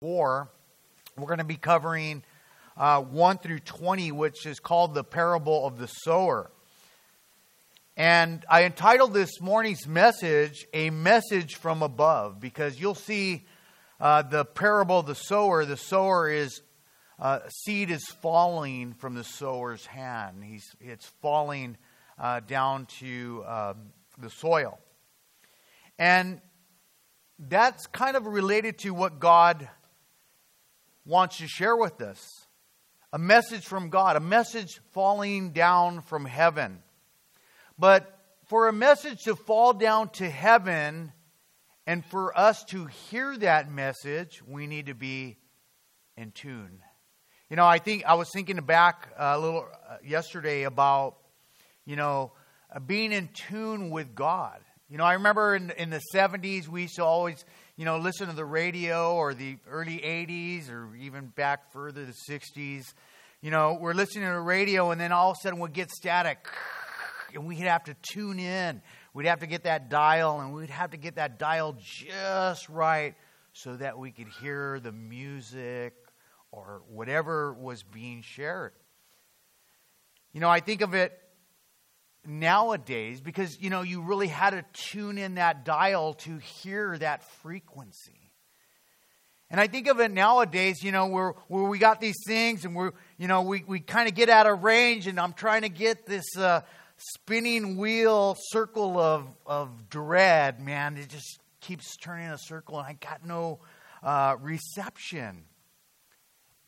4. We're going to be covering uh, 1 through 20, which is called the parable of the sower. And I entitled this morning's message, A Message from Above, because you'll see uh, the parable of the sower. The sower is, uh, seed is falling from the sower's hand. He's, it's falling uh, down to um, the soil. And that's kind of related to what God wants to share with us a message from God, a message falling down from heaven. But for a message to fall down to heaven and for us to hear that message, we need to be in tune. You know, I think I was thinking back a little uh, yesterday about, you know, uh, being in tune with God. You know, I remember in, in the 70s, we used to always, you know, listen to the radio or the early 80s or even back further, the 60s. You know, we're listening to the radio and then all of a sudden we'd get static and we'd have to tune in. We'd have to get that dial and we'd have to get that dial just right so that we could hear the music or whatever was being shared. You know, I think of it nowadays because, you know, you really had to tune in that dial to hear that frequency. And I think of it nowadays, you know, where, where we got these things and we're, you know, we, we kind of get out of range and I'm trying to get this uh, spinning wheel circle of, of dread, man. It just keeps turning a circle and I got no uh, reception.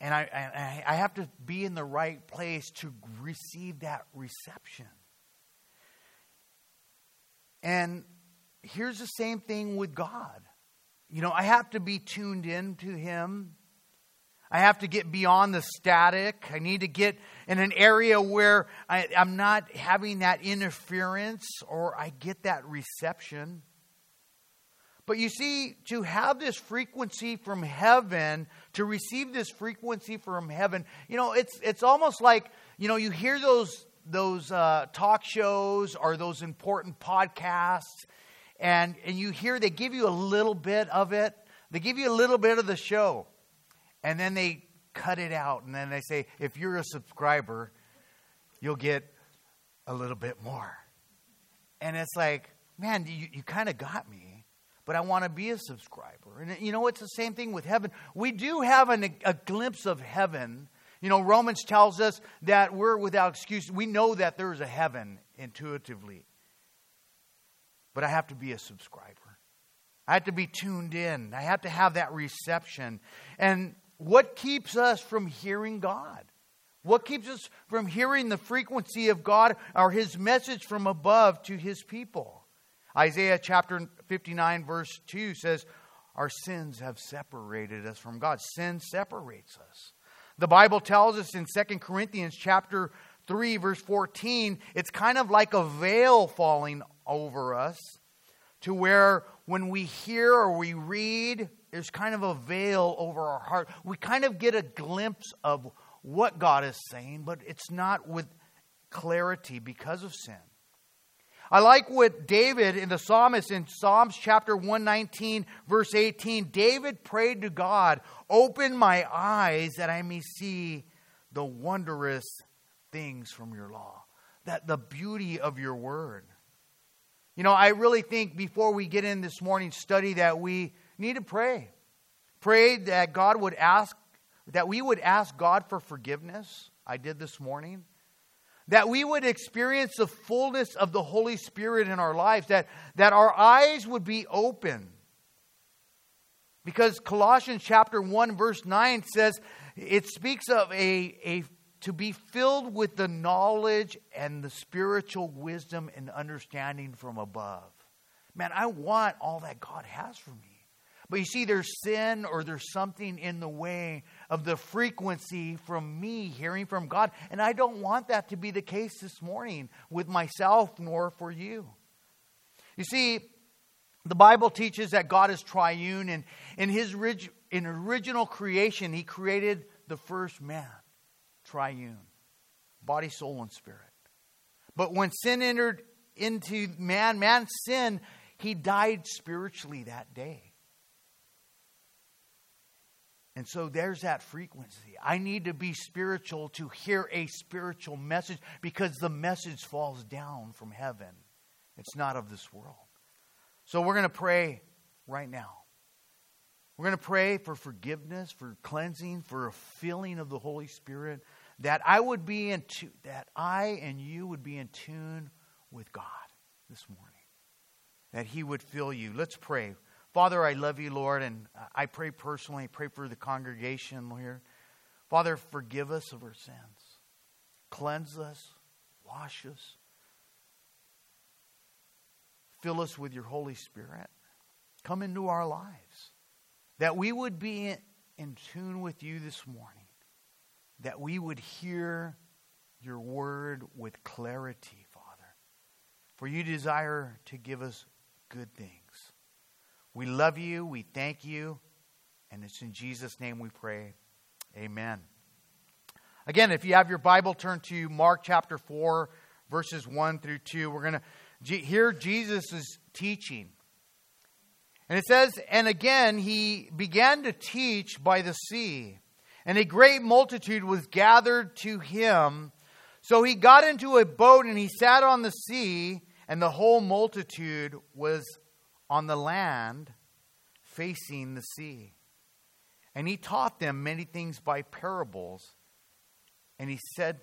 And I, I, I have to be in the right place to receive that reception. And here's the same thing with God. You know, I have to be tuned in to Him. I have to get beyond the static. I need to get in an area where I, am not having that interference or I get that reception. But you see, to have this frequency from heaven, to receive this frequency from heaven, you know, it's, it's almost like, you know, you hear those, those uh, talk shows or those important podcasts, and, and you hear they give you a little bit of it, they give you a little bit of the show, and then they cut it out, and then they say, if you're a subscriber, you'll get a little bit more. And it's like, man, you, you kind of got me, but I want to be a subscriber. And you know, it's the same thing with heaven. We do have an, a glimpse of heaven. You know, Romans tells us that we're without excuse. We know that there is a heaven intuitively but I have to be a subscriber. I have to be tuned in. I have to have that reception. And what keeps us from hearing God? What keeps us from hearing the frequency of God or His message from above to His people? Isaiah chapter 59, verse 2 says, Our sins have separated us from God. Sin separates us. The Bible tells us in 2 Corinthians chapter 3, verse 14, it's kind of like a veil falling over us to where when we hear or we read, there's kind of a veil over our heart. We kind of get a glimpse of what God is saying, but it's not with clarity because of sin. I like what David in the psalmist in Psalms chapter 119, verse 18. David prayed to God, Open my eyes that I may see the wondrous things from your law, that the beauty of your word. You know, I really think before we get in this morning's study that we need to pray. Pray that God would ask, that we would ask God for forgiveness. I did this morning. That we would experience the fullness of the Holy Spirit in our lives, that, that our eyes would be open. Because Colossians chapter 1, verse 9 says, it speaks of a, a to be filled with the knowledge and the spiritual wisdom and understanding from above. Man, I want all that God has for me. But you see, there's sin or there's something in the way of the frequency from me hearing from God. And I don't want that to be the case this morning with myself nor for you. You see, the Bible teaches that God is triune, and in His in original creation, He created the first man triune body, soul, and spirit. But when sin entered into man, man sinned, he died spiritually that day. And so there's that frequency. I need to be spiritual to hear a spiritual message because the message falls down from heaven. It's not of this world. So we're going to pray right now. We're going to pray for forgiveness, for cleansing, for a filling of the Holy Spirit, that I would be in tu- that I and you would be in tune with God this morning. That he would fill you. Let's pray. Father, I love you, Lord, and I pray personally, pray for the congregation here. Father, forgive us of our sins. Cleanse us, wash us. Fill us with your Holy Spirit. Come into our lives. That we would be in tune with you this morning. That we would hear your word with clarity, Father. For you desire to give us good things. We love you. We thank you. And it's in Jesus' name we pray. Amen. Again, if you have your Bible, turn to Mark chapter 4, verses 1 through 2. We're going to hear Jesus' teaching. And it says, And again he began to teach by the sea, and a great multitude was gathered to him. So he got into a boat and he sat on the sea, and the whole multitude was on the land facing the sea. And he taught them many things by parables. And he said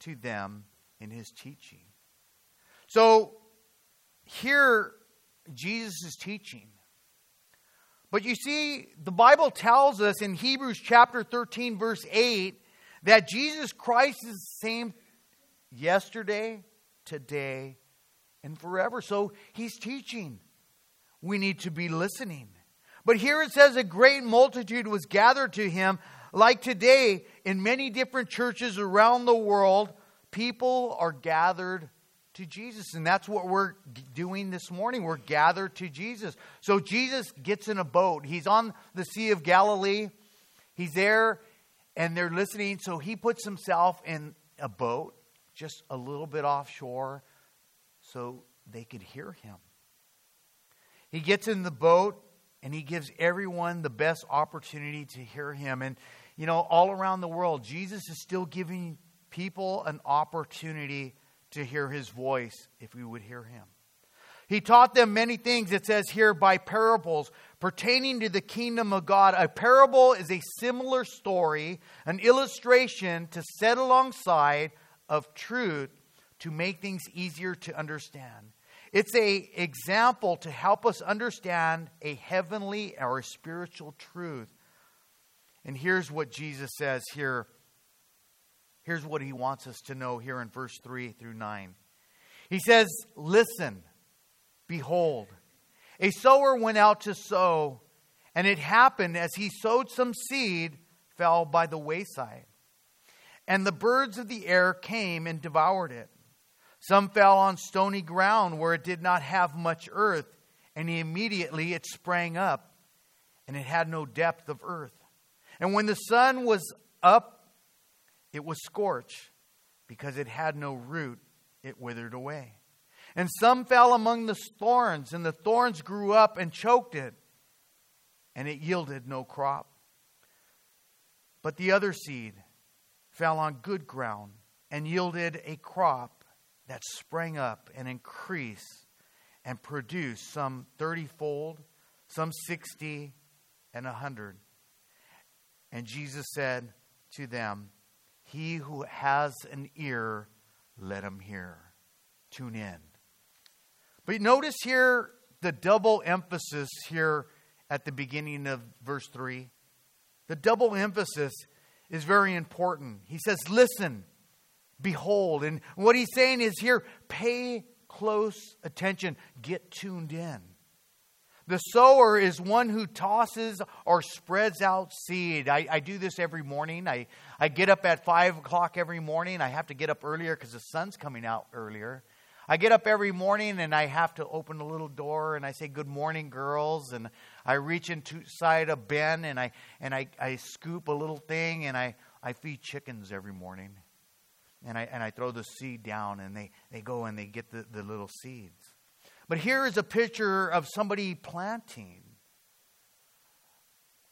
to them in his teaching. So here, Jesus is teaching. But you see, the Bible tells us in Hebrews chapter 13, verse 8, that Jesus Christ is the same yesterday, today, and forever. So he's teaching we need to be listening. But here it says a great multitude was gathered to him. Like today, in many different churches around the world, people are gathered to Jesus. And that's what we're doing this morning. We're gathered to Jesus. So Jesus gets in a boat. He's on the Sea of Galilee. He's there, and they're listening. So he puts himself in a boat just a little bit offshore so they could hear him. He gets in the boat and he gives everyone the best opportunity to hear him. And, you know, all around the world, Jesus is still giving people an opportunity to hear his voice if we would hear him. He taught them many things, it says here, by parables pertaining to the kingdom of God. A parable is a similar story, an illustration to set alongside of truth to make things easier to understand. It's a example to help us understand a heavenly or a spiritual truth. And here's what Jesus says here. Here's what he wants us to know here in verse 3 through 9. He says, Listen, behold, a sower went out to sow, and it happened as he sowed some seed, fell by the wayside. And the birds of the air came and devoured it. Some fell on stony ground where it did not have much earth, and immediately it sprang up, and it had no depth of earth. And when the sun was up, it was scorched, because it had no root, it withered away. And some fell among the thorns, and the thorns grew up and choked it, and it yielded no crop. But the other seed fell on good ground and yielded a crop that sprang up and increased and produced some 30 fold, some 60, and a 100. And Jesus said to them, He who has an ear, let him hear. Tune in. But notice here the double emphasis here at the beginning of verse 3. The double emphasis is very important. He says, Listen behold. And what he's saying is here, pay close attention, get tuned in. The sower is one who tosses or spreads out seed. I, I, do this every morning. I, I get up at 5 o'clock every morning. I have to get up earlier because the sun's coming out earlier. I get up every morning and I have to open a little door and I say, Good morning, girls. And I reach inside a bin and I, and I, I scoop a little thing and I, I feed chickens every morning and I, and I throw the seed down, and they, they go and they get the, the little seeds. But here is a picture of somebody planting.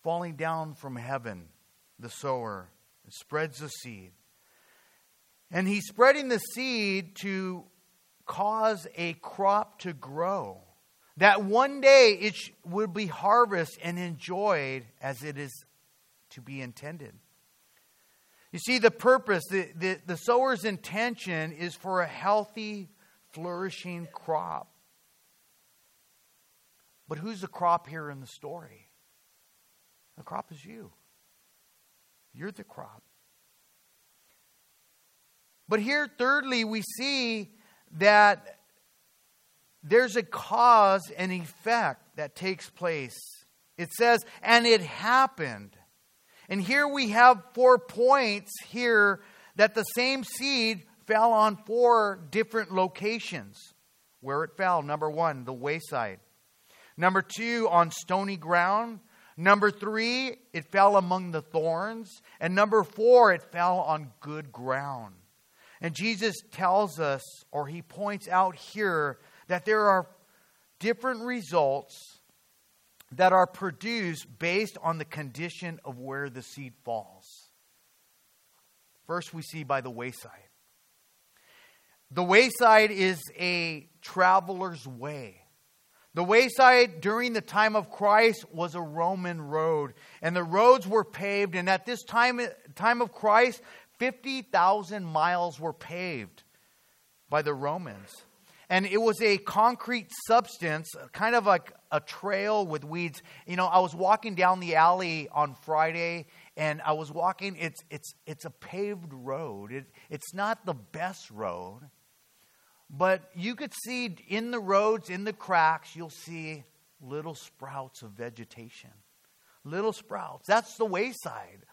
falling down from heaven, the sower, spreads the seed. And he's spreading the seed to cause a crop to grow. That one day it will be harvested and enjoyed as it is to be intended. You see, the purpose, the, the, the sower's intention is for a healthy, flourishing crop. But who's the crop here in the story? The crop is you. You're the crop. But here, thirdly, we see that there's a cause and effect that takes place. It says, and it happened. And here we have four points here that the same seed fell on four different locations where it fell. Number one, the wayside. Number two, on stony ground. Number three, it fell among the thorns. And number four, it fell on good ground. And Jesus tells us, or he points out here, that there are different results that are produced based on the condition of where the seed falls. First, we see by the wayside. The wayside is a traveler's way. The wayside during the time of Christ was a Roman road, and the roads were paved. And at this time, time of Christ, 50,000 miles were paved by the Romans. And it was a concrete substance, kind of like a trail with weeds. You know, I was walking down the alley on Friday, and I was walking. It's it's it's a paved road. It, it's not the best road, but you could see in the roads, in the cracks, you'll see little sprouts of vegetation. Little sprouts. That's the wayside.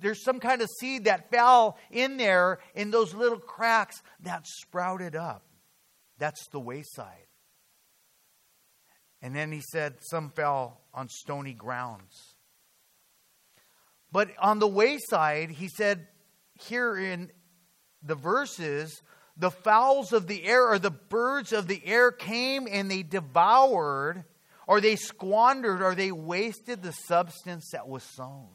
there's some kind of seed that fell in there in those little cracks that sprouted up. That's the wayside. And then he said, Some fell on stony grounds. But on the wayside, he said, here in the verses, the fowls of the air or the birds of the air came and they devoured or they squandered or they wasted the substance that was sown.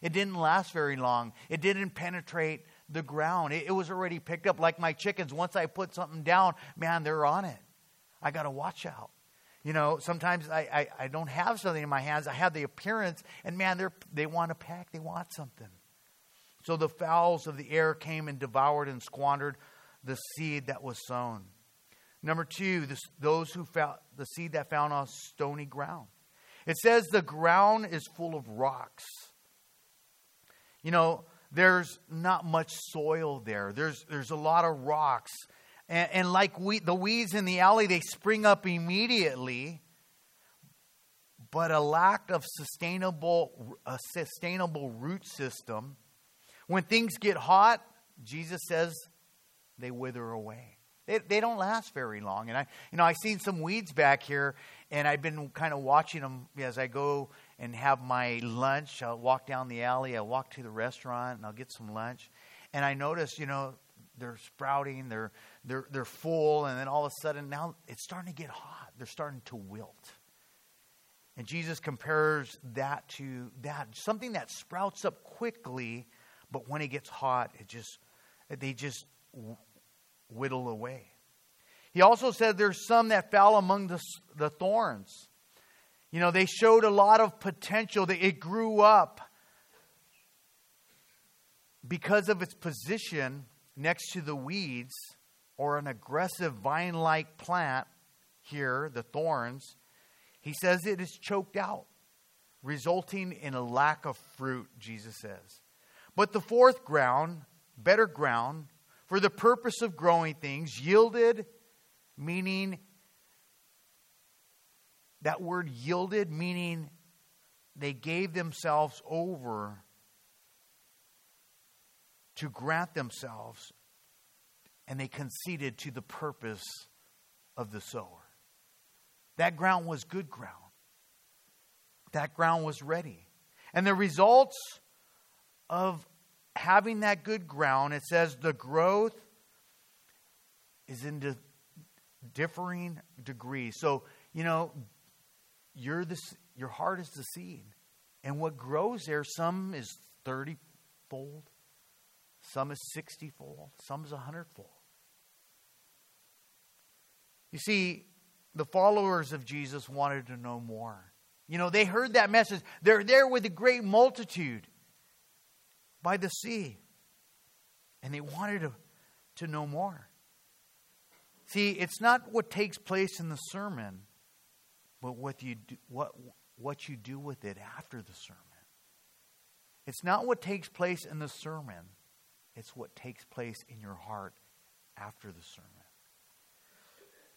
It didn't last very long. It didn't penetrate the ground. It, it was already picked up like my chickens. Once I put something down, man, they're on it. I got to watch out. You know, sometimes I, I, I, don't have something in my hands. I have the appearance, and man, they're, they want a pack, They want something. So the fowls of the air came and devoured and squandered the seed that was sown. Number two, this, those who found the seed that found on stony ground. It says the ground is full of rocks. You know, there's not much soil there. There's there's a lot of rocks, and, and like we, the weeds in the alley, they spring up immediately. But a lack of sustainable a sustainable root system. When things get hot, Jesus says they wither away. They, they don't last very long. And I, you know, I've seen some weeds back here, and I've been kind of watching them as I go and have my lunch. I'll walk down the alley, I'll walk to the restaurant, and I'll get some lunch. And I notice, you know, they're sprouting, they're they're they're full, and then all of a sudden now it's starting to get hot. They're starting to wilt. And Jesus compares that to that something that sprouts up quickly, but when it gets hot, it just they just whittle away. He also said there's some that fell among the, the thorns. You know, they showed a lot of potential. It grew up because of its position next to the weeds or an aggressive vine like plant here, the thorns. He says it is choked out, resulting in a lack of fruit, Jesus says. But the fourth ground, better ground, for the purpose of growing things, yielded, meaning that word yielded, meaning they gave themselves over to grant themselves and they conceded to the purpose of the sower. That ground was good ground. That ground was ready. And the results of having that good ground, it says the growth is in di- differing degrees. So, you know, you're the, your heart is the seed. And what grows there, some is 30 fold, some is 60 fold, some is 100 fold. You see, the followers of Jesus wanted to know more. You know, they heard that message. They're there with a great multitude by the sea. And they wanted to, to know more. See, it's not what takes place in the sermon, but what you do, what, what you do with it after the sermon. It's not what takes place in the sermon, it's what takes place in your heart after the sermon.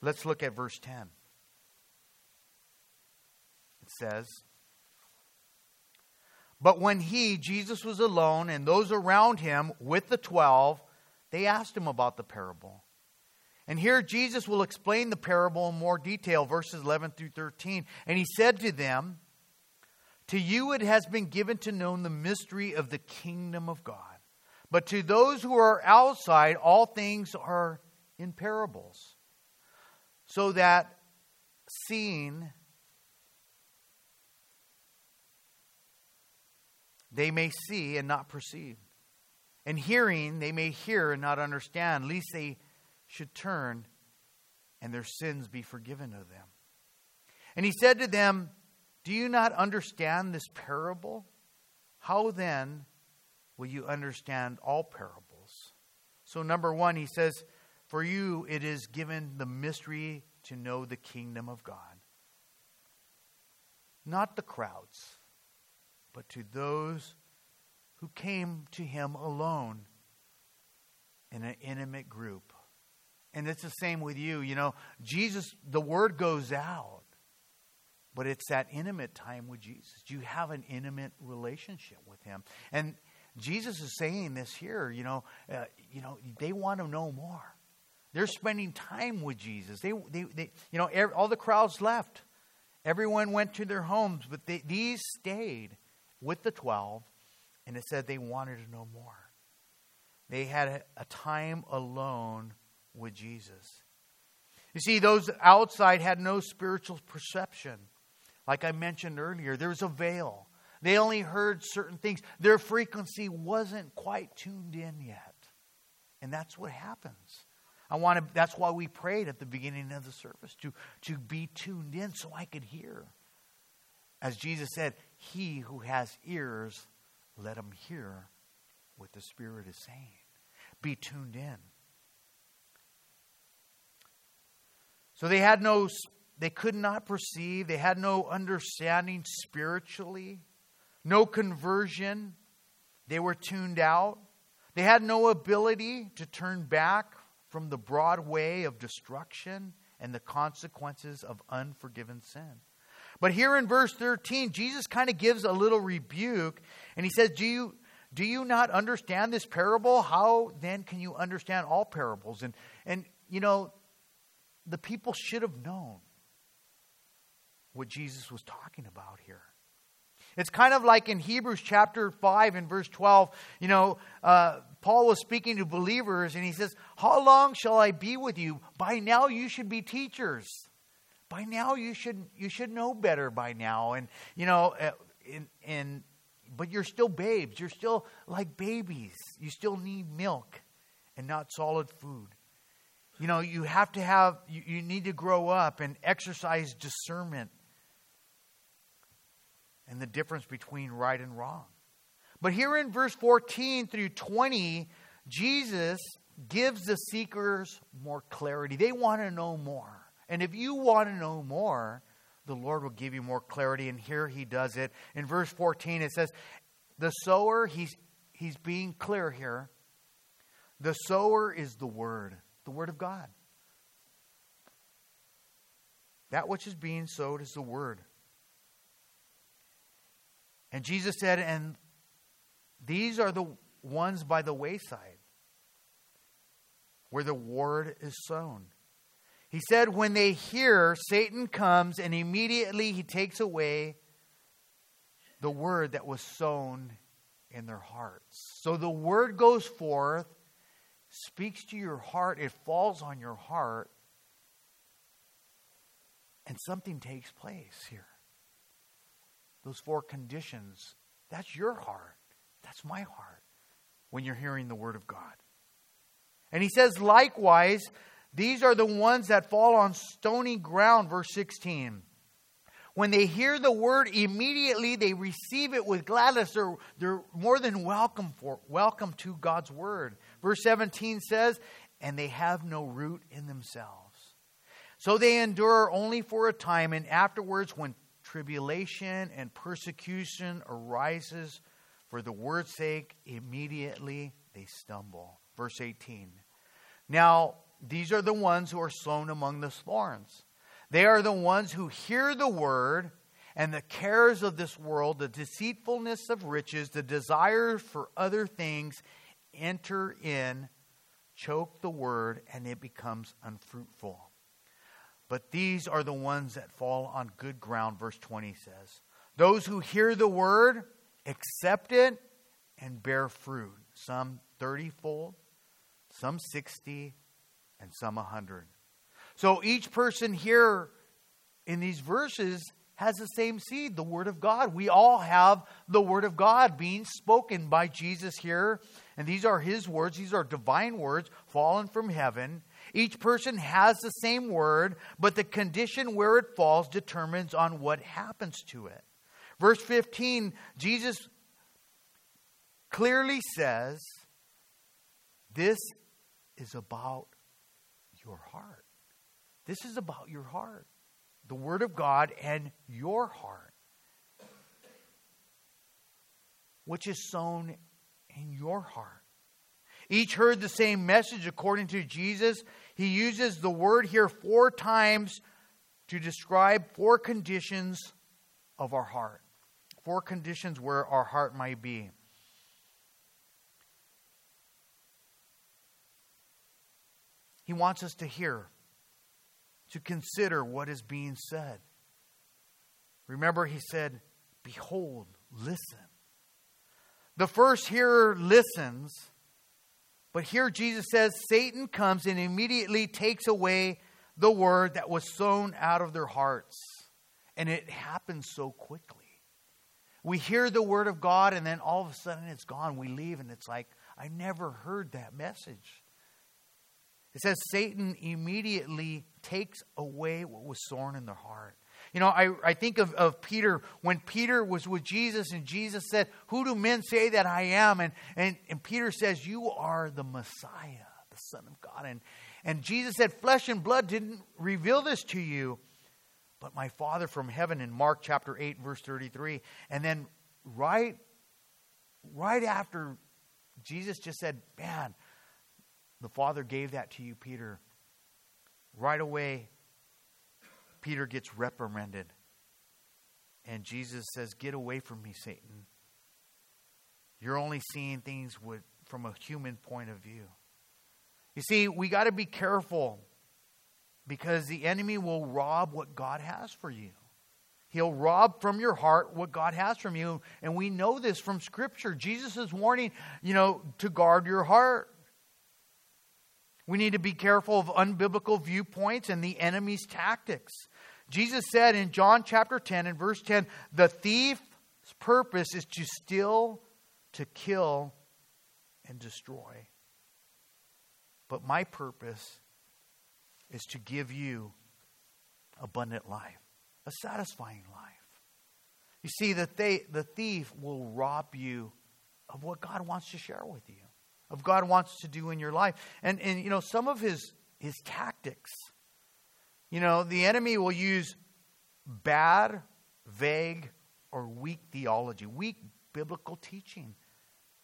Let's look at verse 10. It says, But when he, Jesus, was alone and those around him with the twelve, they asked him about the parable. And here Jesus will explain the parable in more detail, verses 11 through 13. And he said to them, To you it has been given to know the mystery of the kingdom of God. But to those who are outside, all things are in parables, so that seeing they may see and not perceive, and hearing they may hear and not understand, lest they should turn and their sins be forgiven of them. And he said to them, Do you not understand this parable? How then will you understand all parables? So, number one, he says, For you it is given the mystery to know the kingdom of God. Not the crowds, but to those who came to him alone in an intimate group and it's the same with you. You know, Jesus, the word goes out, but it's that intimate time with Jesus. You have an intimate relationship with Him. And Jesus is saying this here, you know, uh, you know, they want to know more. They're spending time with Jesus. They, they, they you know, every, all the crowds left. Everyone went to their homes, but they, these stayed with the 12, and it said they wanted to know more. They had a, a time alone with Jesus. You see, those outside had no spiritual perception. Like I mentioned earlier, there was a veil. They only heard certain things. Their frequency wasn't quite tuned in yet. And that's what happens. I want to that's why we prayed at the beginning of the service to, to be tuned in so I could hear. As Jesus said, He who has ears, let him hear what the Spirit is saying. Be tuned in. So they had no, they could not perceive, they had no understanding spiritually, no conversion. They were tuned out. They had no ability to turn back from the broad way of destruction and the consequences of unforgiven sin. But here in verse 13, Jesus kind of gives a little rebuke and he says, Do you do you not understand this parable? How then can you understand all parables? And and you know, the people should have known what Jesus was talking about here. It's kind of like in Hebrews chapter 5 and verse 12. You know, uh, Paul was speaking to believers and he says, How long shall I be with you? By now you should be teachers. By now you should, you should know better by now. And, you know, uh, in, in, but you're still babes. You're still like babies. You still need milk and not solid food. You know, you have to have, you, you need to grow up and exercise discernment and the difference between right and wrong. But here in verse 14 through 20, Jesus gives the seekers more clarity. They want to know more. And if you want to know more, the Lord will give you more clarity. And here he does it. In verse 14, it says, The sower, he's, he's being clear here. The sower is the word the Word of God. That which is being sowed is the Word. And Jesus said, and these are the ones by the wayside where the word is sown. He said, when they hear, Satan comes and immediately he takes away the word that was sown in their hearts. So the word goes forth, speaks to your heart, it falls on your heart, and something takes place here. those four conditions, that's your heart. That's my heart when you're hearing the Word of God. And he says, likewise, these are the ones that fall on stony ground, verse 16. When they hear the word, immediately they receive it with gladness. They're, they're more than welcome for welcome to God's word. Verse 17 says, and they have no root in themselves. So they endure only for a time, and afterwards, when tribulation and persecution arises for the word's sake, immediately they stumble. Verse 18. Now, these are the ones who are sown among the thorns. They are the ones who hear the word, and the cares of this world, the deceitfulness of riches, the desire for other things enter in, choke the word, and it becomes unfruitful. But these are the ones that fall on good ground, verse 20 says. Those who hear the word, accept it, and bear fruit, some 30 fold, some 60, and some 100. So each person here in these verses has the same seed, the Word of God. We all have the Word of God being spoken by Jesus here. And these are His words, these are divine words fallen from heaven. Each person has the same word, but the condition where it falls determines on what happens to it. Verse 15, Jesus clearly says, This is about your heart. This is about your heart. The Word of God and your heart. Which is sown in your heart. Each heard the same message according to Jesus. He uses the word here four times to describe four conditions of our heart. Four conditions where our heart might be. He wants us to hear, to consider what is being said. Remember, he said, Behold, listen. The first hearer listens, but here Jesus says Satan comes and immediately takes away the word that was sown out of their hearts. And it happens so quickly. We hear the word of God, and then all of a sudden it's gone. We leave, and it's like, I never heard that message. It says Satan immediately takes away what was sown in their heart. You know, I, I think of, of Peter when Peter was with Jesus and Jesus said, Who do men say that I am? And, and, and Peter says, You are the Messiah, the Son of God. And, and Jesus said, Flesh and blood didn't reveal this to you, but my Father from heaven in Mark chapter 8, verse 33. And then right, right after Jesus just said, Man, the Father gave that to you, Peter. Right away, Peter gets reprimanded. And Jesus says, Get away from me, Satan. You're only seeing things with, from a human point of view. You see, we got to be careful because the enemy will rob what God has for you. He'll rob from your heart what God has from you. And we know this from Scripture. Jesus is warning, you know, to guard your heart. We need to be careful of unbiblical viewpoints and the enemy's tactics. Jesus said in John chapter 10 and verse 10 the thief's purpose is to steal, to kill, and destroy. But my purpose is to give you abundant life, a satisfying life. You see, the, th- the thief will rob you of what God wants to share with you of God wants to do in your life. And, and you know, some of his, his tactics, you know, the enemy will use bad, vague, or weak theology, weak biblical teaching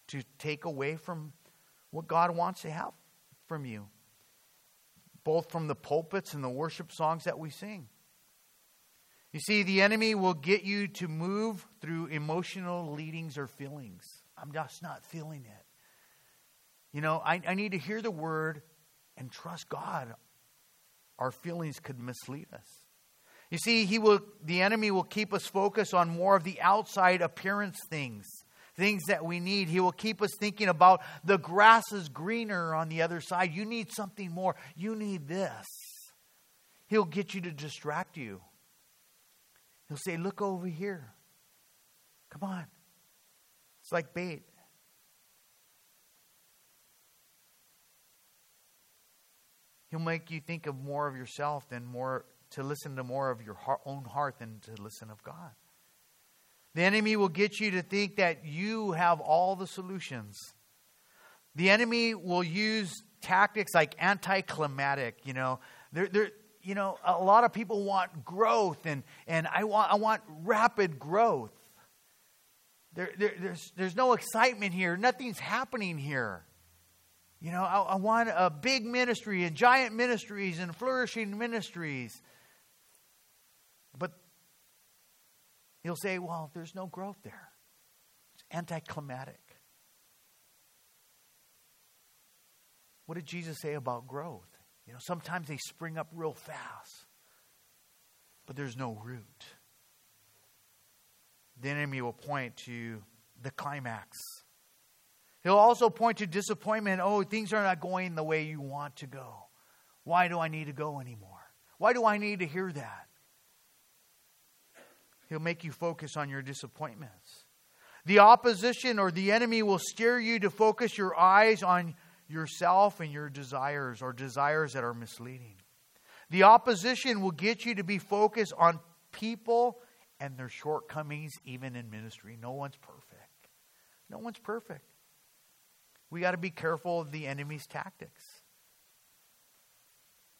to take away from what God wants to have from you, both from the pulpits and the worship songs that we sing. You see, the enemy will get you to move through emotional leadings or feelings. I'm just not feeling it. You know, I, I need to hear the word and trust God. Our feelings could mislead us. You see, he will, the enemy will keep us focused on more of the outside appearance things, things that we need. He will keep us thinking about the grass is greener on the other side. You need something more. You need this. He'll get you to distract you. He'll say, Look over here. Come on. It's like bait. He'll make you think of more of yourself than more to listen to more of your heart, own heart than to listen of God. The enemy will get you to think that you have all the solutions. The enemy will use tactics like anticlimactic, you know. There, there, you know, a lot of people want growth and, and I want I want rapid growth. There, there, there's, there's no excitement here. Nothing's happening here. You know, I, I want a big ministry and giant ministries and flourishing ministries. But he'll say, well, there's no growth there. It's anticlimactic. What did Jesus say about growth? You know, sometimes they spring up real fast, but there's no root. The enemy will point to the climax. He'll also point to disappointment. Oh, things are not going the way you want to go. Why do I need to go anymore? Why do I need to hear that? He'll make you focus on your disappointments. The opposition or the enemy will steer you to focus your eyes on yourself and your desires or desires that are misleading. The opposition will get you to be focused on people and their shortcomings, even in ministry. No one's perfect. No one's perfect. We got to be careful of the enemy's tactics.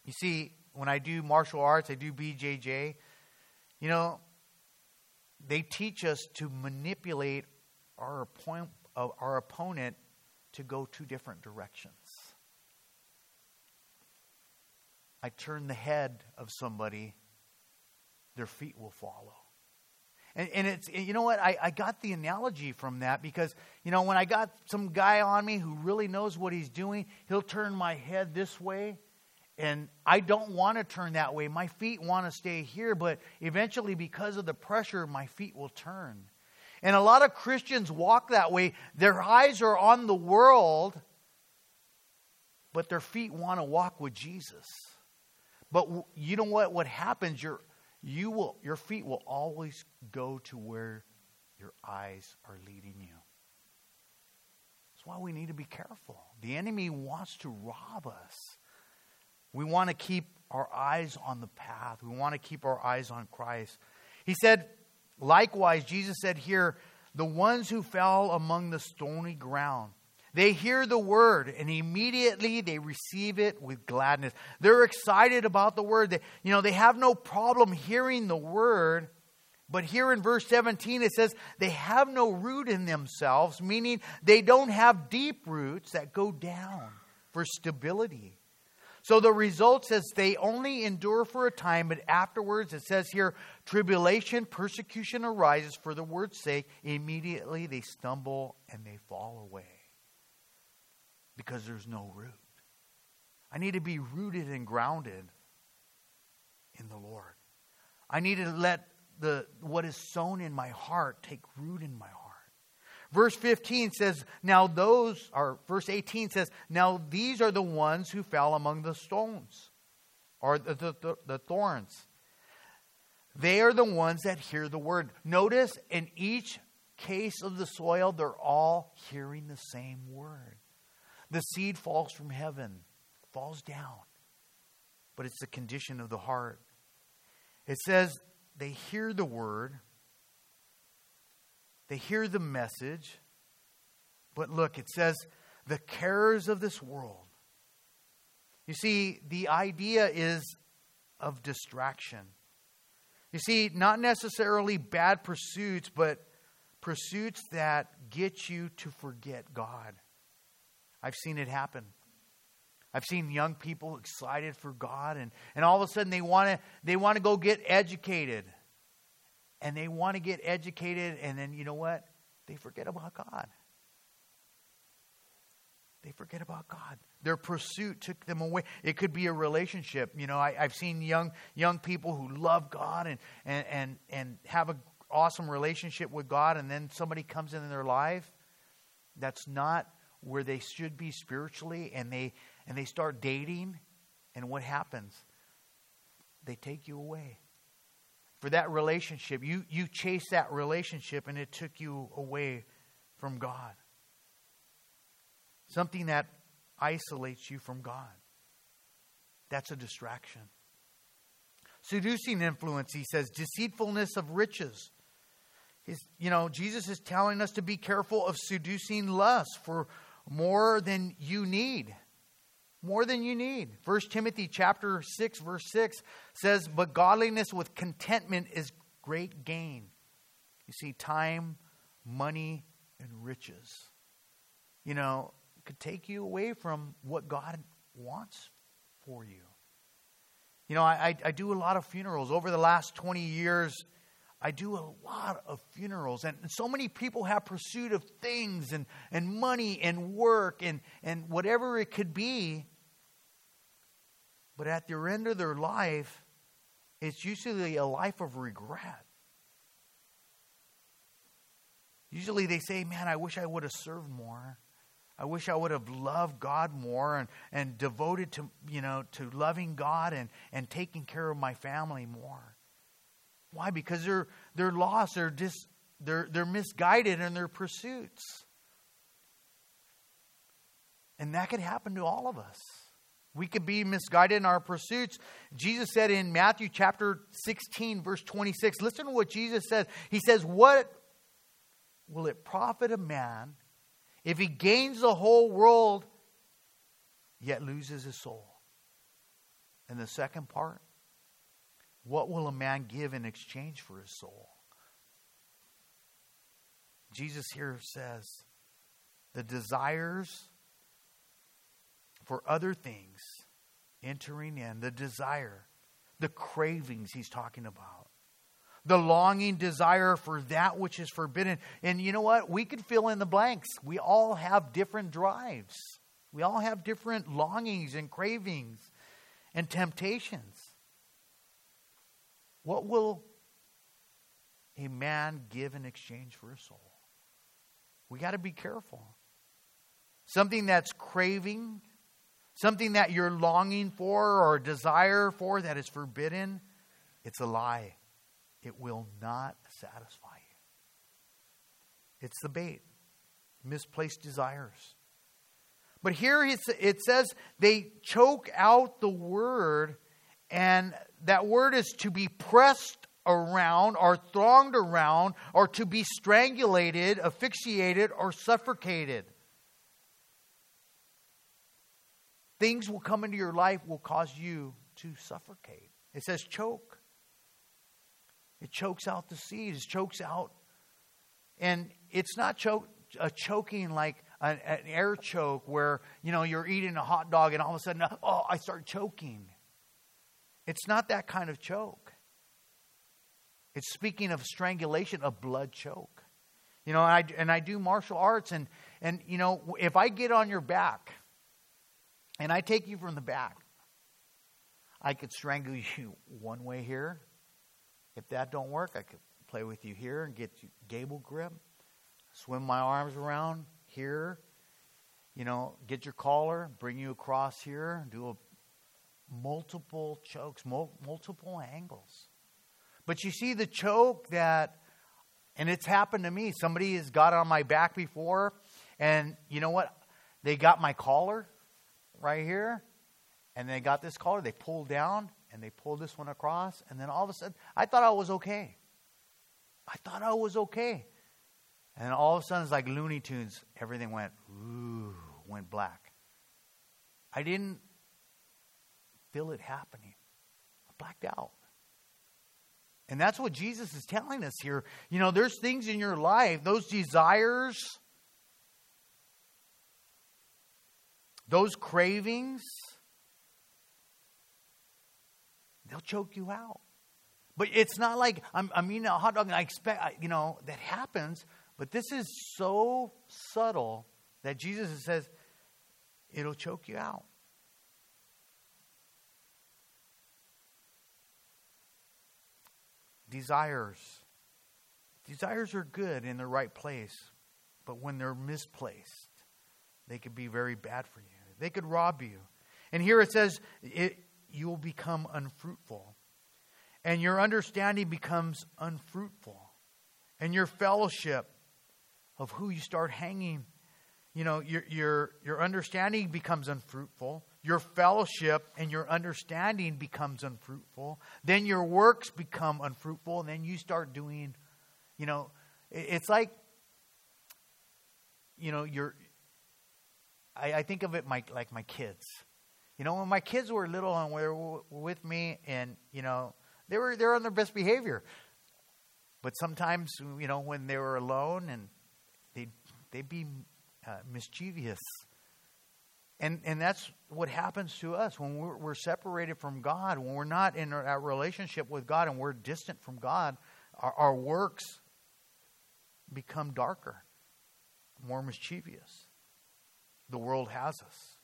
You see, when I do martial arts, I do BJJ, you know, they teach us to manipulate our, opponent, uh, our opponent to go two different directions. I turn the head of somebody, their feet will follow. And, and it's, you know what? I, I got the analogy from that because, you know, when I got some guy on me who really knows what he's doing, he'll turn my head this way. And I don't want to turn that way. My feet want to stay here, but eventually, because of the pressure, my feet will turn. And a lot of Christians walk that way. Their eyes are on the world, but their feet want to walk with Jesus. But you know what? What happens? Your, you will, your feet will always go to where your eyes are leading you. That's why we need to be careful. The enemy wants to rob us. We want to keep our eyes on the path. We want to keep our eyes on Christ. He said, Likewise, Jesus said here, the ones who fell among the stony ground. They hear the word and immediately they receive it with gladness. They're excited about the word. They, you know, they have no problem hearing the word. But here in verse 17 it says they have no root in themselves, meaning they don't have deep roots that go down for stability. So the result says they only endure for a time, but afterwards, it says here, tribulation, persecution arises for the word's sake. Immediately they stumble and they fall away because there's no root. I need to be rooted and grounded in the Lord. I need to let the what is sown in my heart take root in my heart. Verse 15 says, Now those, or verse 18 says, Now these are the ones who fell among the stones, or the, the, the thorns. They are the ones that hear the word. Notice in each case of the soil, they're all hearing the same word. The seed falls from heaven, falls down, but it's the condition of the heart. It says they hear the word they hear the message, but look, it says, the cares of this world. You see, the idea is of distraction. You see, not necessarily bad pursuits, but pursuits that get you to forget God. I've seen it happen. I've seen young people excited for God, and, and all of a sudden they want to they want to go get educated and they want to get educated, and then you know what? They forget about God. They forget about God. Their pursuit took them away. It could be a relationship. You know, I, have seen young young people who love God and and and, and have an awesome relationship with God, and then somebody comes into their life that's not where they should be spiritually, and they and they start dating, and what happens? They take you away. for that relationship. You, you chased that relationship and it took you away from God. Something that isolates you from God. That's a distraction. Seducing influence, he says, deceitfulness of riches. He's, you know, Jesus is telling us to be careful of seducing lust for more than you need. More than you need. First Timothy chapter 6 verse 6 says, "But godliness with contentment is great gain." You see time, money, and riches. You know, could take you away from what God wants for you. You know, I, I, do a lot of funerals. Over the last 20 years, I do a lot of funerals. And so many people have pursuit of things and, and money and work and, and whatever it could be. But at the end of their life, it's usually a life of regret. Usually they say, Man, I wish I would have served more. I wish I would have loved God more and, and devoted to, you know, to loving God and, and taking care of my family more. Why? Because they're, they're lost, they're, dis, they're, they're misguided in their pursuits. And that could happen to all of us. We could be misguided in our pursuits. Jesus said in Matthew chapter 16, verse 26, listen to what Jesus says. He says, What will it profit a man if he gains the whole world, yet loses his soul? And the second part, what will a man give in exchange for his soul? Jesus here says the desires for other things entering in, the desire, the cravings he's talking about the longing desire for that which is forbidden. And you know what? We could fill in the blanks. We all have different drives, we all have different longings and cravings and temptations. What will a man give in exchange for a soul? We got to be careful. Something that's craving, something that you're longing for or desire for that is forbidden, it's a lie it will not satisfy you. It's the bait, misplaced desires. But here it says they choke out the word, and that word is to be pressed around or thronged around or to be strangulated, asphyxiated, or suffocated. Things will come into your life will cause you to suffocate. It says choke. It chokes out the seeds, chokes out. And it's not choke, a choking like an, an air choke where, you know, you're eating a hot dog and all of a sudden, oh, I start choking. It's not that kind of choke. It's speaking of strangulation, a blood choke. You know, and I, and I do martial arts, and, and, you know, if I get on your back and I take you from the back, I could strangle you one way here, if that don't work, I could play with you here and get you gable grip, swim my arms around here, you know, get your collar, bring you across here, do a multiple chokes, multiple angles. But you see the choke that, and it's happened to me. Somebody has got on my back before, and you know what? They got my collar right here, and they got this collar. They pulled down, and they pulled this one across, and then all of a sudden, I thought I was okay. I thought I was okay. And all of a sudden, it's like Looney Tunes. Everything went, ooh, went black. I didn't feel it happening. I blacked out. And that's what Jesus is telling us here. You know, there's things in your life, those desires, those cravings, they'll choke you out. But it's not like I'm, I'm eating a hot dog and I expect, you know, that happens. But this is so subtle that Jesus says it'll choke you out. Desires. Desires are good in the right place, but when they're misplaced, they could be very bad for you. They could rob you. And here it says, it, you will become unfruitful. and your understanding becomes unfruitful. And your fellowship of who you start hanging, you know, your, your, your understanding becomes unfruitful. Your fellowship and your understanding becomes unfruitful. Then your works become unfruitful. And then you start doing, you know, it's like, you know, you're, I, I think of it my, like my kids. You know, when my kids were little and were with me, and you know, they were they're on their best behavior. But sometimes, you know, when they were alone and they'd, they'd be uh, mischievous. And, and that's what happens to us when we're, we're separated from God, when we're not in a relationship with God and we're distant from God, our, our works become darker, more mischievous. The world has us.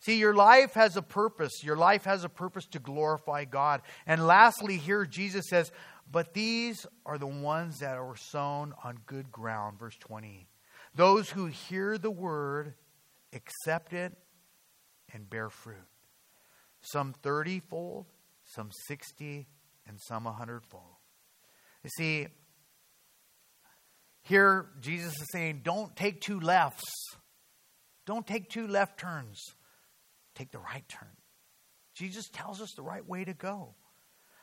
See, your life has a purpose. Your life has a purpose to glorify God. And lastly, here Jesus says, But these are the ones that are sown on good ground. Verse 20. Those who hear the word, accept it, and bear fruit. Some 30 fold, some 60, and some 100 fold. You see, here Jesus is saying, Don't take two lefts. Don't take two left turns take the right turn. Jesus tells us the right way to go.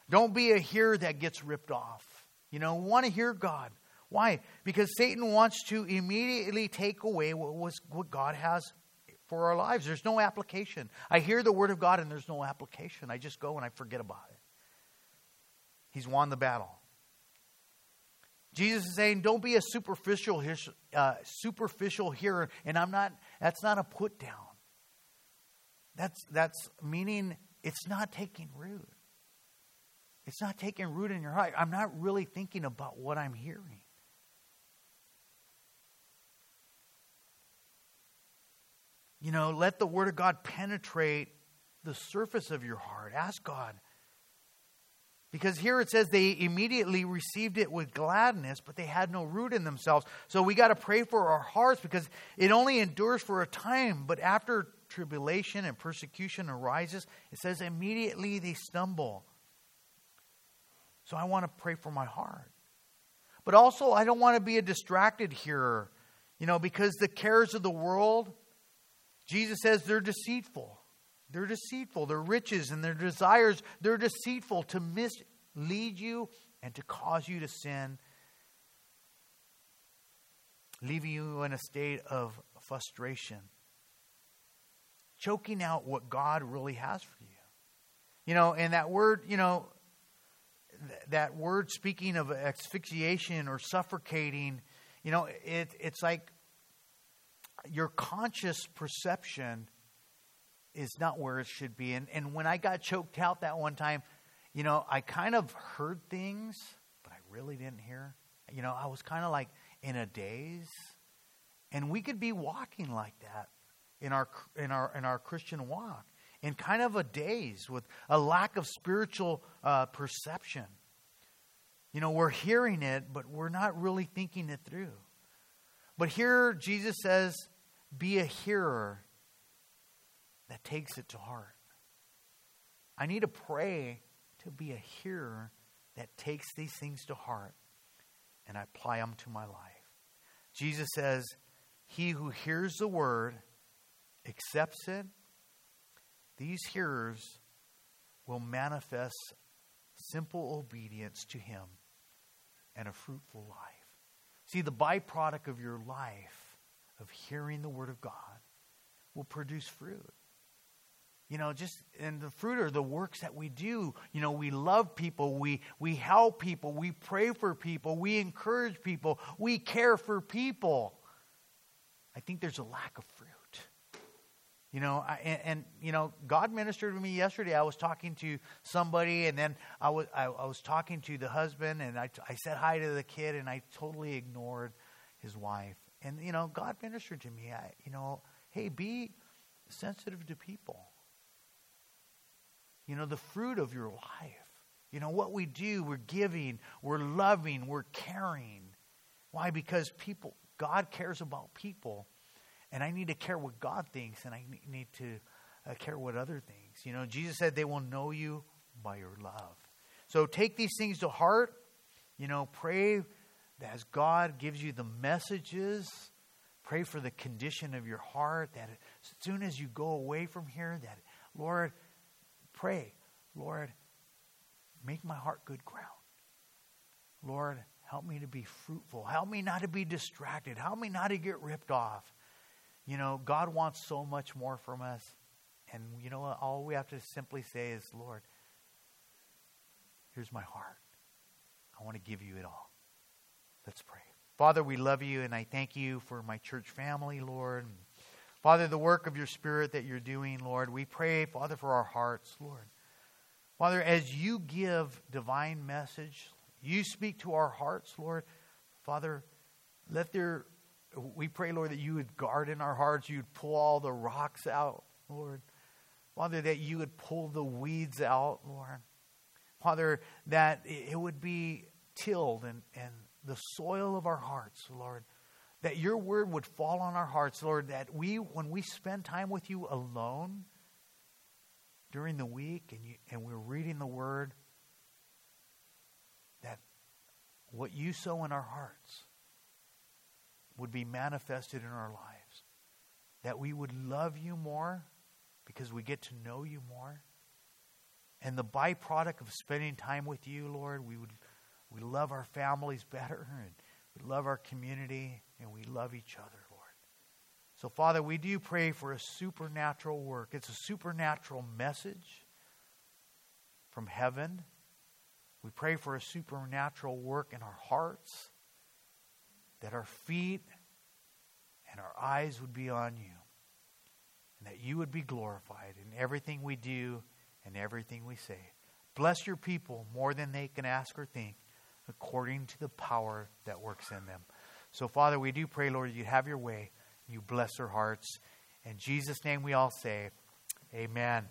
Don't be a hearer that gets ripped off. You know, want to hear God. Why? Because Satan wants to immediately take away what, was, what God has for our lives. There's no application. I hear the word of God and there's no application. I just go and I forget about it. He's won the battle. Jesus is saying, don't be a superficial, uh, superficial hearer. And I'm not, that's not a put down. That's, that's meaning it's not taking root. It's not taking root in your heart. I'm not really thinking about what I'm hearing. You know, let the Word of God penetrate the surface of your heart. Ask God. Because here it says they immediately received it with gladness, but they had no root in themselves. So we got to pray for our hearts because it only endures for a time, but after tribulation and persecution arises, it says immediately they stumble. So I want to pray for my heart. But also, I don't want to be a distracted hearer, you know, because the cares of the world, Jesus says they're deceitful. They're deceitful. Their riches and their desires, they're deceitful to mislead you and to cause you to sin, leaving you in a state of frustration choking out what God really has for you. You know, and that word, you know, th- that word speaking of asphyxiation or suffocating, you know, it, it's like your conscious perception is not where it should be. And, and when I got choked out that one time, you know, I kind of heard things, but I really didn't hear. You know, I was kind of like in a daze. And we could be walking like that in our, in our, in our Christian walk in kind of a daze with a lack of spiritual uh, perception. You know, we're hearing it, but we're not really thinking it through. But here Jesus says, be a hearer that takes it to heart. I need to pray to be a hearer that takes these things to heart and I apply them to my life. Jesus says, He who hears the word accepts it, these hearers will manifest simple obedience to Him and a fruitful life. See, the byproduct of your life, of hearing the Word of God, will produce fruit. You know, just and the fruit are the works that we do. You know, we love people, we we help people, we pray for people, we encourage people, we care for people. I think there's a lack of fruit. You know, I, and, and, you know, God ministered to me yesterday. I was talking to somebody, and then I was I, I was talking to the husband, and I, I said hi to the kid, and I totally ignored his wife. And you know, God ministered to me. I, you know, hey, be sensitive to people. You know, the fruit of your life. You know, what we do, we're giving, we're loving, we're caring. Why? Because people, God cares about people and I need to care what God thinks, and I need to uh, care what other things. You know, Jesus said they will know you by your love. So take these things to heart. You know, pray that as God gives you the messages, pray for the condition of your heart, that as soon as you go away from here, that, Lord, pray, Lord, make my heart good ground. Lord, help me to be fruitful. Help me not to be distracted. Help me not to get ripped off. You know, God wants so much more from us. And you know what? All we have to simply say is, Lord, here's my heart. I want to give you it all. Let's pray. Father, we love you, and I thank you for my church family, Lord. Father, the work of your Spirit that you're doing, Lord, we pray, Father, for our hearts, Lord. Father, as you give divine message, you speak to our hearts, Lord. Father, let there, we pray, Lord, that you would guard in our hearts, you'd pull all the rocks out, Lord. Father, that you would pull the weeds out, Lord. Father, that it would be tilled and, and the soil of our hearts, Lord. That your word would fall on our hearts, Lord, that we, when we spend time with you alone during the week and, you, and we're reading the word, that what you sow in our hearts would be manifested in our lives. That we would love you more because we get to know you more. And the byproduct of spending time with you, Lord, we would we love our families better and we love our community and we love each other, Lord. So, Father, we do pray for a supernatural work. It's a supernatural message from heaven. We pray for a supernatural work in our hearts, that our feet and our eyes would be on you and that you would be glorified in everything we do and everything we say. Bless your people more than they can ask or think, according to the power that works in them. So, Father, we do pray, Lord, you have your way. You bless their hearts. In Jesus' name we all say, Amen.